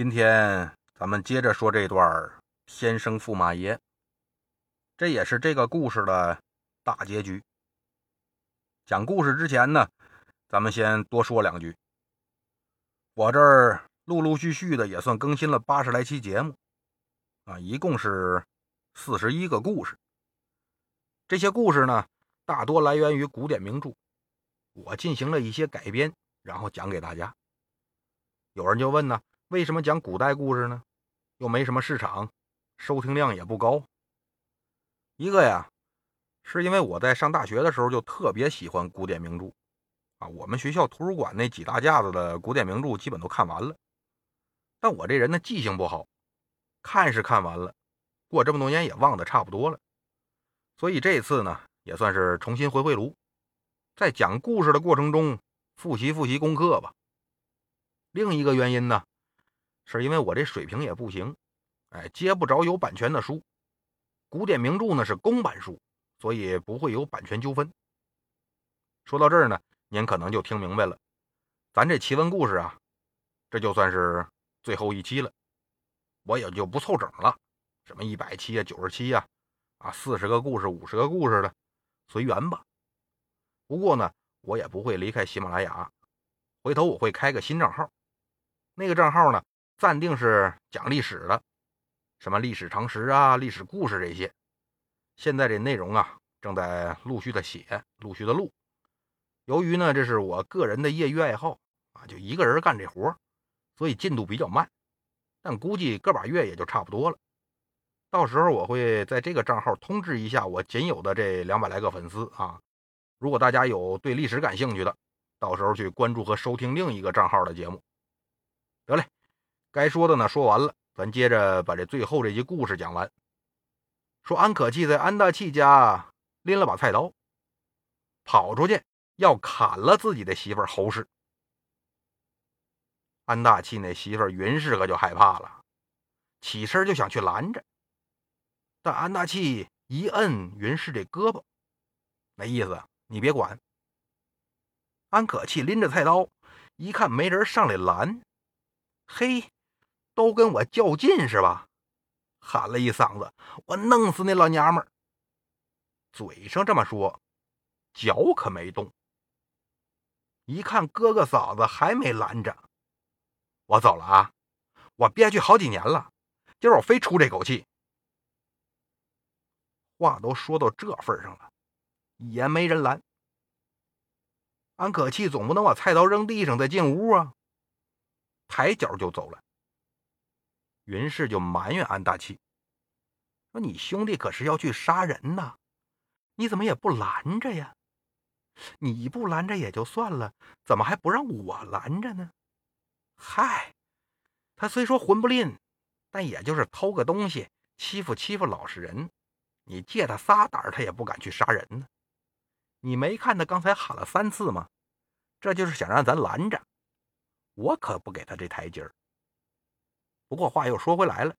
今天咱们接着说这段儿天生驸马爷，这也是这个故事的大结局。讲故事之前呢，咱们先多说两句。我这儿陆陆续续的也算更新了八十来期节目，啊，一共是四十一个故事。这些故事呢，大多来源于古典名著，我进行了一些改编，然后讲给大家。有人就问呢。为什么讲古代故事呢？又没什么市场，收听量也不高。一个呀，是因为我在上大学的时候就特别喜欢古典名著啊。我们学校图书馆那几大架子的古典名著基本都看完了，但我这人呢记性不好，看是看完了，过这么多年也忘得差不多了。所以这次呢，也算是重新回回炉，在讲故事的过程中复习复习功课吧。另一个原因呢。是因为我这水平也不行，哎，接不着有版权的书。古典名著呢是公版书，所以不会有版权纠纷。说到这儿呢，您可能就听明白了，咱这奇闻故事啊，这就算是最后一期了，我也就不凑整了，什么一百期啊、九十期呀，啊，四十个故事、五十个故事的，随缘吧。不过呢，我也不会离开喜马拉雅，回头我会开个新账号，那个账号呢。暂定是讲历史的，什么历史常识啊、历史故事这些。现在这内容啊，正在陆续的写，陆续的录。由于呢，这是我个人的业余爱好啊，就一个人干这活，所以进度比较慢。但估计个把月也就差不多了。到时候我会在这个账号通知一下我仅有的这两百来个粉丝啊。如果大家有对历史感兴趣的，到时候去关注和收听另一个账号的节目。得嘞。该说的呢，说完了，咱接着把这最后这集故事讲完。说安可气在安大器家拎了把菜刀，跑出去要砍了自己的媳妇侯氏。安大器那媳妇云氏可就害怕了，起身就想去拦着，但安大器一摁云氏这胳膊，那意思你别管。安可气拎着菜刀，一看没人上来拦，嘿。都跟我较劲是吧？喊了一嗓子：“我弄死那老娘们儿！”嘴上这么说，脚可没动。一看哥哥嫂子还没拦着，我走了啊！我憋屈好几年了，今儿我非出这口气。话都说到这份上了，也没人拦。安可气总不能把菜刀扔地上再进屋啊！抬脚就走了。云氏就埋怨安大器说：“你兄弟可是要去杀人呐，你怎么也不拦着呀？你不拦着也就算了，怎么还不让我拦着呢？嗨，他虽说混不吝，但也就是偷个东西，欺负欺负老实人。你借他仨胆，他也不敢去杀人呢。你没看他刚才喊了三次吗？这就是想让咱拦着。我可不给他这台阶儿。”不过话又说回来了，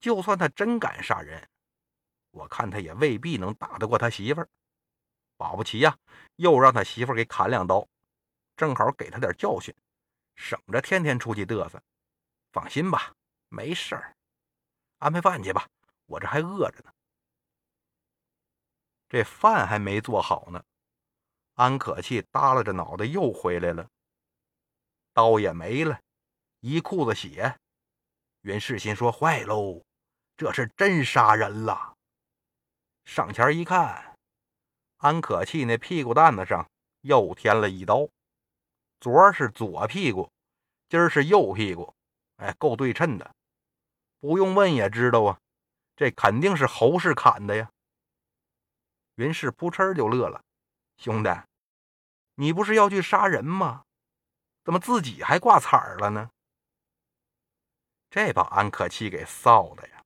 就算他真敢杀人，我看他也未必能打得过他媳妇儿。保不齐呀，又让他媳妇儿给砍两刀，正好给他点教训，省着天天出去嘚瑟。放心吧，没事儿。安排饭去吧，我这还饿着呢。这饭还没做好呢，安可气耷拉着脑袋又回来了，刀也没了，一裤子血。袁世心说：“坏喽，这是真杀人了。”上前一看，安可气那屁股蛋子上又添了一刀。昨儿是左屁股，今儿是右屁股，哎，够对称的。不用问也知道啊，这肯定是侯氏砍的呀。云氏扑哧就乐了：“兄弟，你不是要去杀人吗？怎么自己还挂彩了呢？”这把安可气给臊的呀，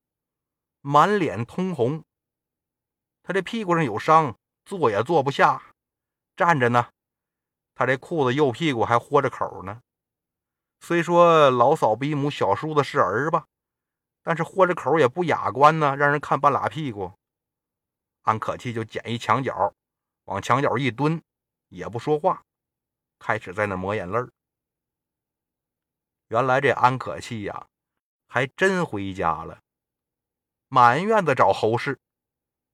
满脸通红。他这屁股上有伤，坐也坐不下，站着呢。他这裤子右屁股还豁着口呢。虽说老嫂比母，小叔子是儿吧，但是豁着口也不雅观呢，让人看半拉屁股。安可气就捡一墙角，往墙角一蹲，也不说话，开始在那抹眼泪儿。原来这安可气呀，还真回家了，满院子找侯氏，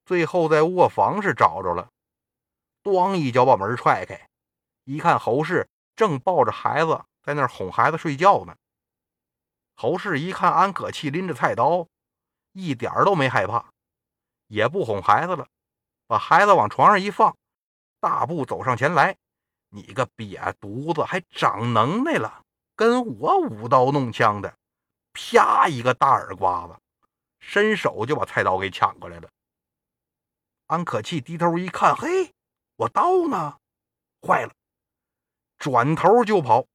最后在卧房是找着了，咣一脚把门踹开，一看侯氏正抱着孩子在那儿哄孩子睡觉呢。侯氏一看安可气拎着菜刀，一点都没害怕，也不哄孩子了，把孩子往床上一放，大步走上前来：“你个瘪犊子，还长能耐了！”跟我舞刀弄枪的，啪一个大耳刮子，伸手就把菜刀给抢过来了。安可气低头一看，嘿，我刀呢？坏了！转头就跑。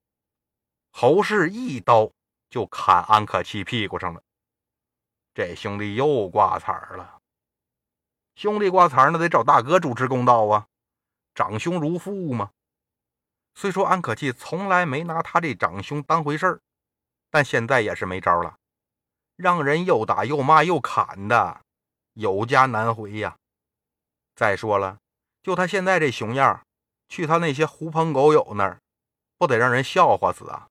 侯氏一刀就砍安可气屁股上了。这兄弟又挂彩了。兄弟挂彩那得找大哥主持公道啊，长兄如父嘛。虽说安可气从来没拿他这长兄当回事儿，但现在也是没招了，让人又打又骂又砍的，有家难回呀。再说了，就他现在这熊样，去他那些狐朋狗友那儿，不得让人笑话死啊！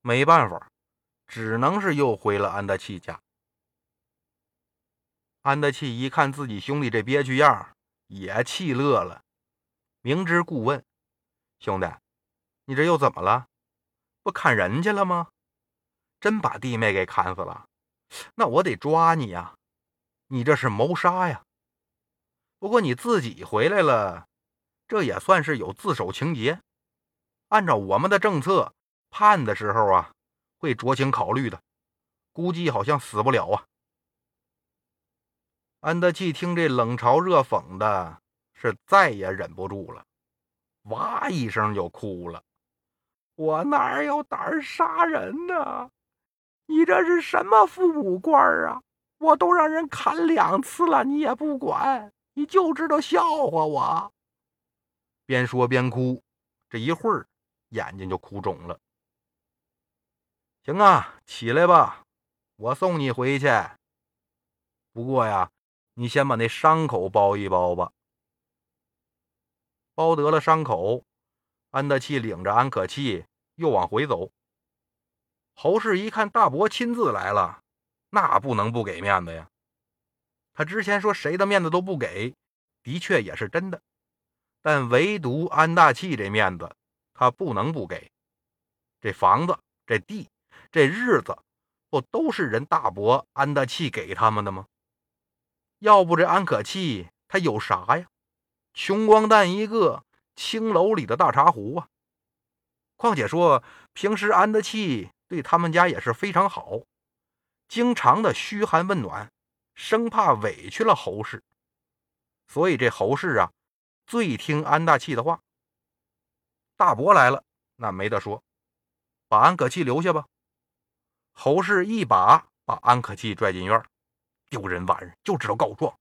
没办法，只能是又回了安德气家。安德气一看自己兄弟这憋屈样，也气乐了，明知故问。兄弟，你这又怎么了？不砍人去了吗？真把弟妹给砍死了？那我得抓你呀！你这是谋杀呀！不过你自己回来了，这也算是有自首情节。按照我们的政策，判的时候啊，会酌情考虑的。估计好像死不了啊！安德气听这冷嘲热讽的，是再也忍不住了。哇一声就哭了，我哪有胆杀人呢？你这是什么父母官啊？我都让人砍两次了，你也不管，你就知道笑话我。边说边哭，这一会儿眼睛就哭肿了。行啊，起来吧，我送你回去。不过呀，你先把那伤口包一包吧。包得了伤口，安德气领着安可气又往回走。侯氏一看大伯亲自来了，那不能不给面子呀。他之前说谁的面子都不给，的确也是真的，但唯独安大气这面子，他不能不给。这房子、这地、这日子，不都是人大伯安大气给他们的吗？要不这安可气他有啥呀？穷光蛋一个，青楼里的大茶壶啊！况且说平时安德气对他们家也是非常好，经常的嘘寒问暖，生怕委屈了侯氏，所以这侯氏啊最听安大器的话。大伯来了，那没得说，把安可气留下吧。侯氏一把把安可气拽进院，丢人玩意就知道告状。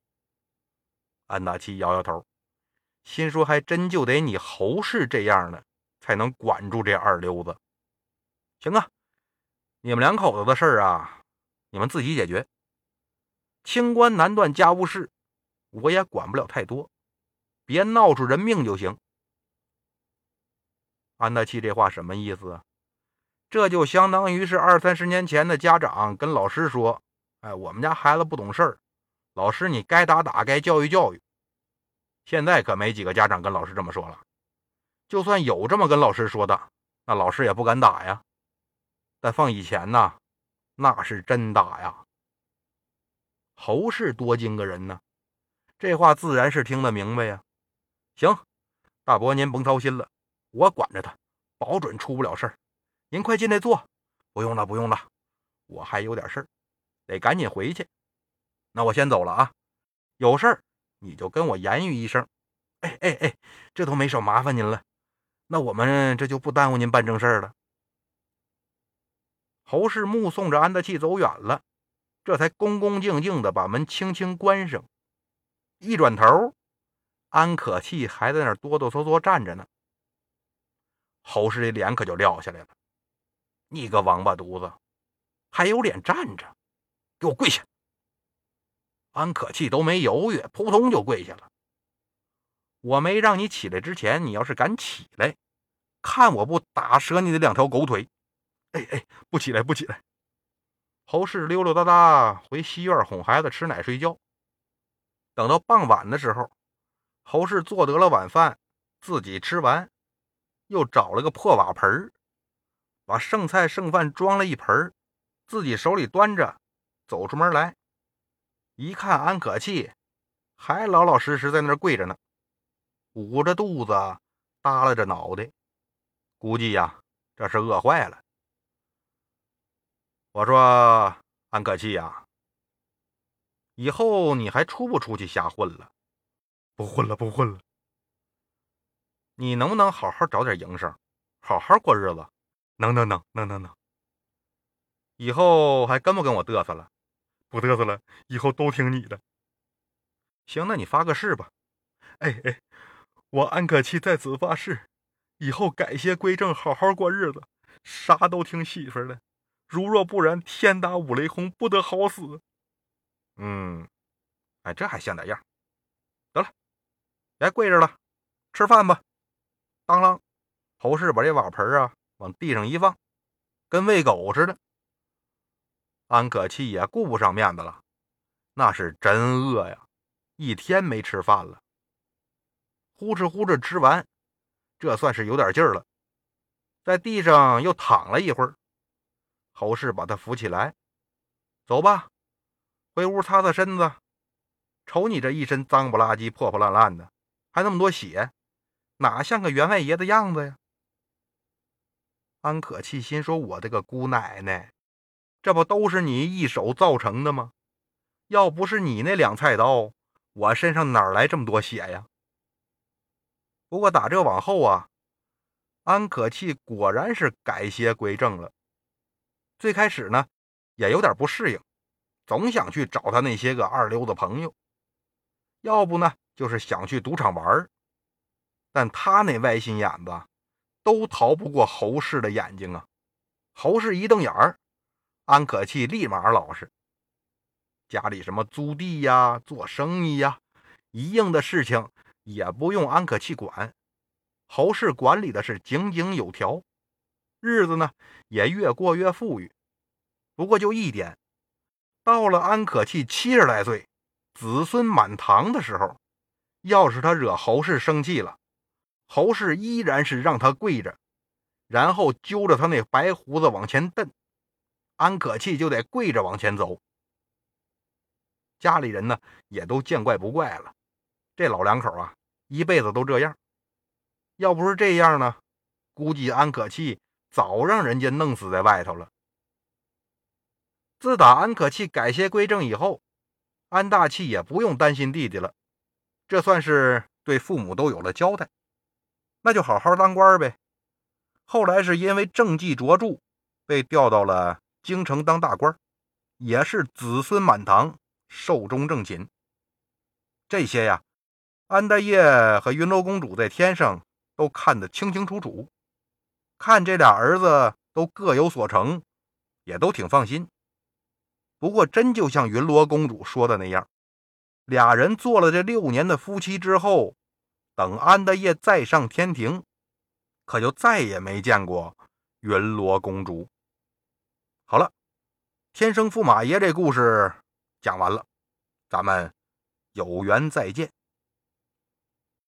安大器摇摇头。心说：“还真就得你侯氏这样的，才能管住这二流子。行啊，你们两口子的事儿啊，你们自己解决。清官难断家务事，我也管不了太多，别闹出人命就行。”安德气这话什么意思？这就相当于是二三十年前的家长跟老师说：“哎，我们家孩子不懂事儿，老师你该打打，该教育教育。”现在可没几个家长跟老师这么说了，就算有这么跟老师说的，那老师也不敢打呀。但放以前呢，那是真打呀。侯氏多精个人呢，这话自然是听得明白呀。行，大伯您甭操心了，我管着他，保准出不了事儿。您快进来坐。不用了，不用了，我还有点事儿，得赶紧回去。那我先走了啊，有事儿。你就跟我言语一声，哎哎哎，这都没少麻烦您了。那我们这就不耽误您办正事了。侯氏目送着安德器走远了，这才恭恭敬敬的把门轻轻关上。一转头，安可气还在那哆哆嗦嗦站着呢。侯氏的脸可就撂下来了：“你个王八犊子，还有脸站着？给我跪下！”安可气都没犹豫，扑通就跪下了。我没让你起来之前，你要是敢起来，看我不打折你的两条狗腿！哎哎，不起来，不起来！侯氏溜溜达达回西院哄孩子吃奶睡觉。等到傍晚的时候，侯氏做得了晚饭，自己吃完，又找了个破瓦盆把剩菜剩饭装了一盆自己手里端着，走出门来。一看安可气，还老老实实在那儿跪着呢，捂着肚子，耷拉着脑袋，估计呀，这是饿坏了。我说安可气呀，以后你还出不出去瞎混了？不混了，不混了。你能不能好好找点营生，好好过日子？能能能能能能。以后还跟不跟我嘚瑟了？不嘚瑟了，以后都听你的。行，那你发个誓吧。哎哎，我安可气在此发誓，以后改邪归正，好好过日子，啥都听媳妇的。如若不然，天打五雷轰，不得好死。嗯，哎，这还像点样。得了，别跪着了，吃饭吧。当啷，侯氏把这瓦盆啊往地上一放，跟喂狗似的。安可气也顾不上面子了，那是真饿呀，一天没吃饭了。呼哧呼哧吃完，这算是有点劲儿了，在地上又躺了一会儿。侯氏把他扶起来，走吧，回屋擦擦身子。瞅你这一身脏不拉几、破破烂烂的，还那么多血，哪像个员外爷的样子呀？安可气心说：“我的个姑奶奶！”这不都是你一手造成的吗？要不是你那两菜刀，我身上哪来这么多血呀？不过打这往后啊，安可气果然是改邪归正了。最开始呢，也有点不适应，总想去找他那些个二流子朋友，要不呢就是想去赌场玩但他那歪心眼子，都逃不过侯氏的眼睛啊！侯氏一瞪眼儿。安可气立马老实，家里什么租地呀、做生意呀，一应的事情也不用安可气管，侯氏管理的是井井有条，日子呢也越过越富裕。不过就一点，到了安可气七十来岁、子孙满堂的时候，要是他惹侯氏生气了，侯氏依然是让他跪着，然后揪着他那白胡子往前蹬。安可气就得跪着往前走，家里人呢也都见怪不怪了。这老两口啊，一辈子都这样。要不是这样呢，估计安可气早让人家弄死在外头了。自打安可气改邪归正以后，安大气也不用担心弟弟了，这算是对父母都有了交代。那就好好当官呗。后来是因为政绩卓著，被调到了。京城当大官，也是子孙满堂，寿终正寝。这些呀，安大业和云罗公主在天上都看得清清楚楚，看这俩儿子都各有所成，也都挺放心。不过，真就像云罗公主说的那样，俩人做了这六年的夫妻之后，等安德业再上天庭，可就再也没见过云罗公主。好了，天生驸马爷这故事讲完了，咱们有缘再见。